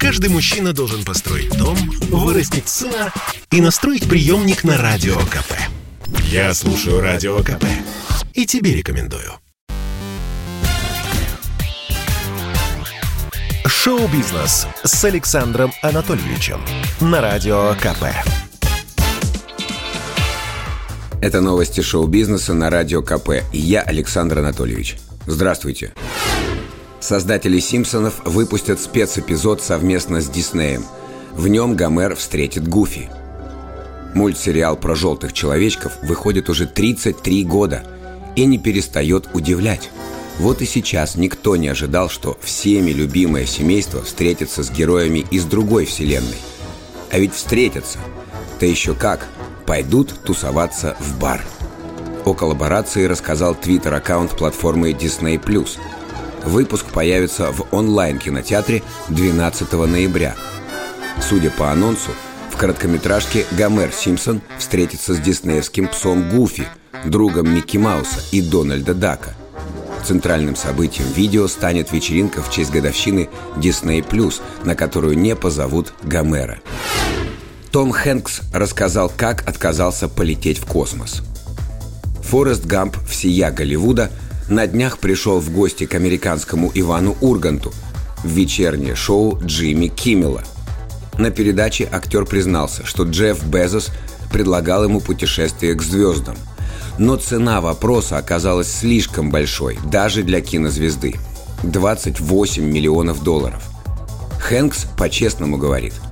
Каждый мужчина должен построить дом, вырастить сына и настроить приемник на Радио КП. Я слушаю Радио КП и тебе рекомендую. Шоу-бизнес с Александром Анатольевичем на Радио КП. Это новости шоу-бизнеса на Радио КП. Я Александр Анатольевич. Здравствуйте. Создатели «Симпсонов» выпустят спецэпизод совместно с Диснеем. В нем Гомер встретит Гуфи. Мультсериал про желтых человечков выходит уже 33 года и не перестает удивлять. Вот и сейчас никто не ожидал, что всеми любимое семейство встретится с героями из другой вселенной. А ведь встретятся. Да еще как. Пойдут тусоваться в бар. О коллаборации рассказал твиттер-аккаунт платформы Disney+. Выпуск появится в онлайн-кинотеатре 12 ноября. Судя по анонсу, в короткометражке Гомер Симпсон встретится с диснеевским псом Гуфи, другом Микки Мауса и Дональда Дака. Центральным событием видео станет вечеринка в честь годовщины Disney+, на которую не позовут Гомера. Том Хэнкс рассказал, как отказался полететь в космос. Форест Гамп всея Голливуда – на днях пришел в гости к американскому Ивану Урганту в вечернее шоу Джимми Киммела. На передаче актер признался, что Джефф Безос предлагал ему путешествие к звездам. Но цена вопроса оказалась слишком большой, даже для кинозвезды – 28 миллионов долларов. Хэнкс по-честному говорит –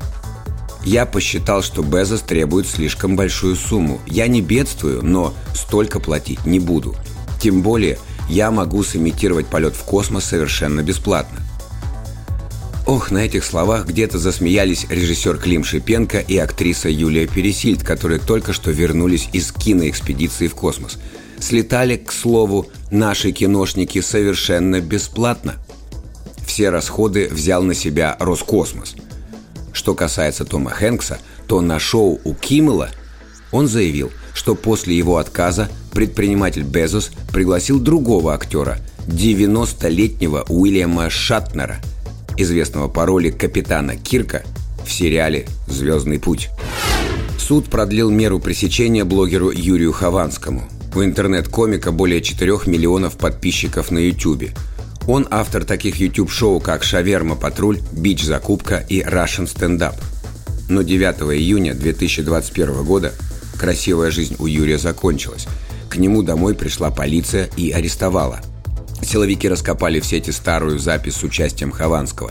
я посчитал, что Безос требует слишком большую сумму. Я не бедствую, но столько платить не буду. Тем более, я могу сымитировать полет в космос совершенно бесплатно. Ох, на этих словах где-то засмеялись режиссер Клим Шипенко и актриса Юлия Пересильд, которые только что вернулись из киноэкспедиции в космос. Слетали, к слову, наши киношники совершенно бесплатно. Все расходы взял на себя Роскосмос. Что касается Тома Хэнкса, то на шоу у Киммела он заявил, что после его отказа предприниматель Безос пригласил другого актера, 90-летнего Уильяма Шатнера, известного по роли капитана Кирка в сериале «Звездный путь». Суд продлил меру пресечения блогеру Юрию Хованскому. У интернет-комика более 4 миллионов подписчиков на YouTube. Он автор таких YouTube-шоу, как «Шаверма Патруль», «Бич Закупка» и «Russian Stand-Up». Но 9 июня 2021 года красивая жизнь у Юрия закончилась – к нему домой пришла полиция и арестовала. Силовики раскопали в сети старую запись с участием Хованского.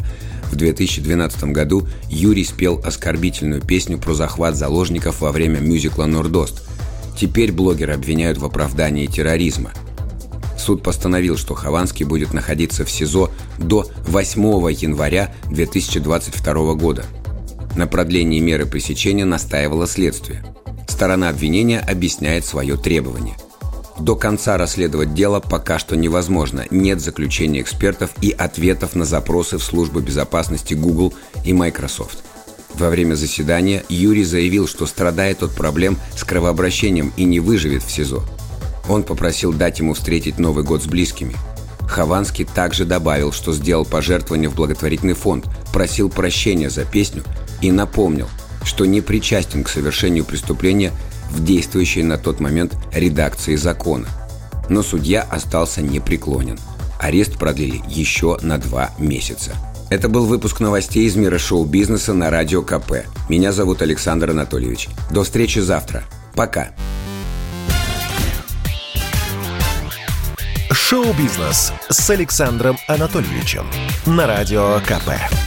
В 2012 году Юрий спел оскорбительную песню про захват заложников во время мюзикла «Нордост». Теперь блогера обвиняют в оправдании терроризма. Суд постановил, что Хованский будет находиться в СИЗО до 8 января 2022 года. На продлении меры пресечения настаивало следствие. Сторона обвинения объясняет свое требование – до конца расследовать дело пока что невозможно. Нет заключения экспертов и ответов на запросы в службы безопасности Google и Microsoft. Во время заседания Юрий заявил, что страдает от проблем с кровообращением и не выживет в СИЗО. Он попросил дать ему встретить Новый год с близкими. Хованский также добавил, что сделал пожертвование в благотворительный фонд, просил прощения за песню и напомнил, что не причастен к совершению преступления в действующей на тот момент редакции закона. Но судья остался непреклонен. Арест продлили еще на два месяца. Это был выпуск новостей из мира шоу-бизнеса на Радио КП. Меня зовут Александр Анатольевич. До встречи завтра. Пока. Шоу-бизнес с Александром Анатольевичем на Радио КП.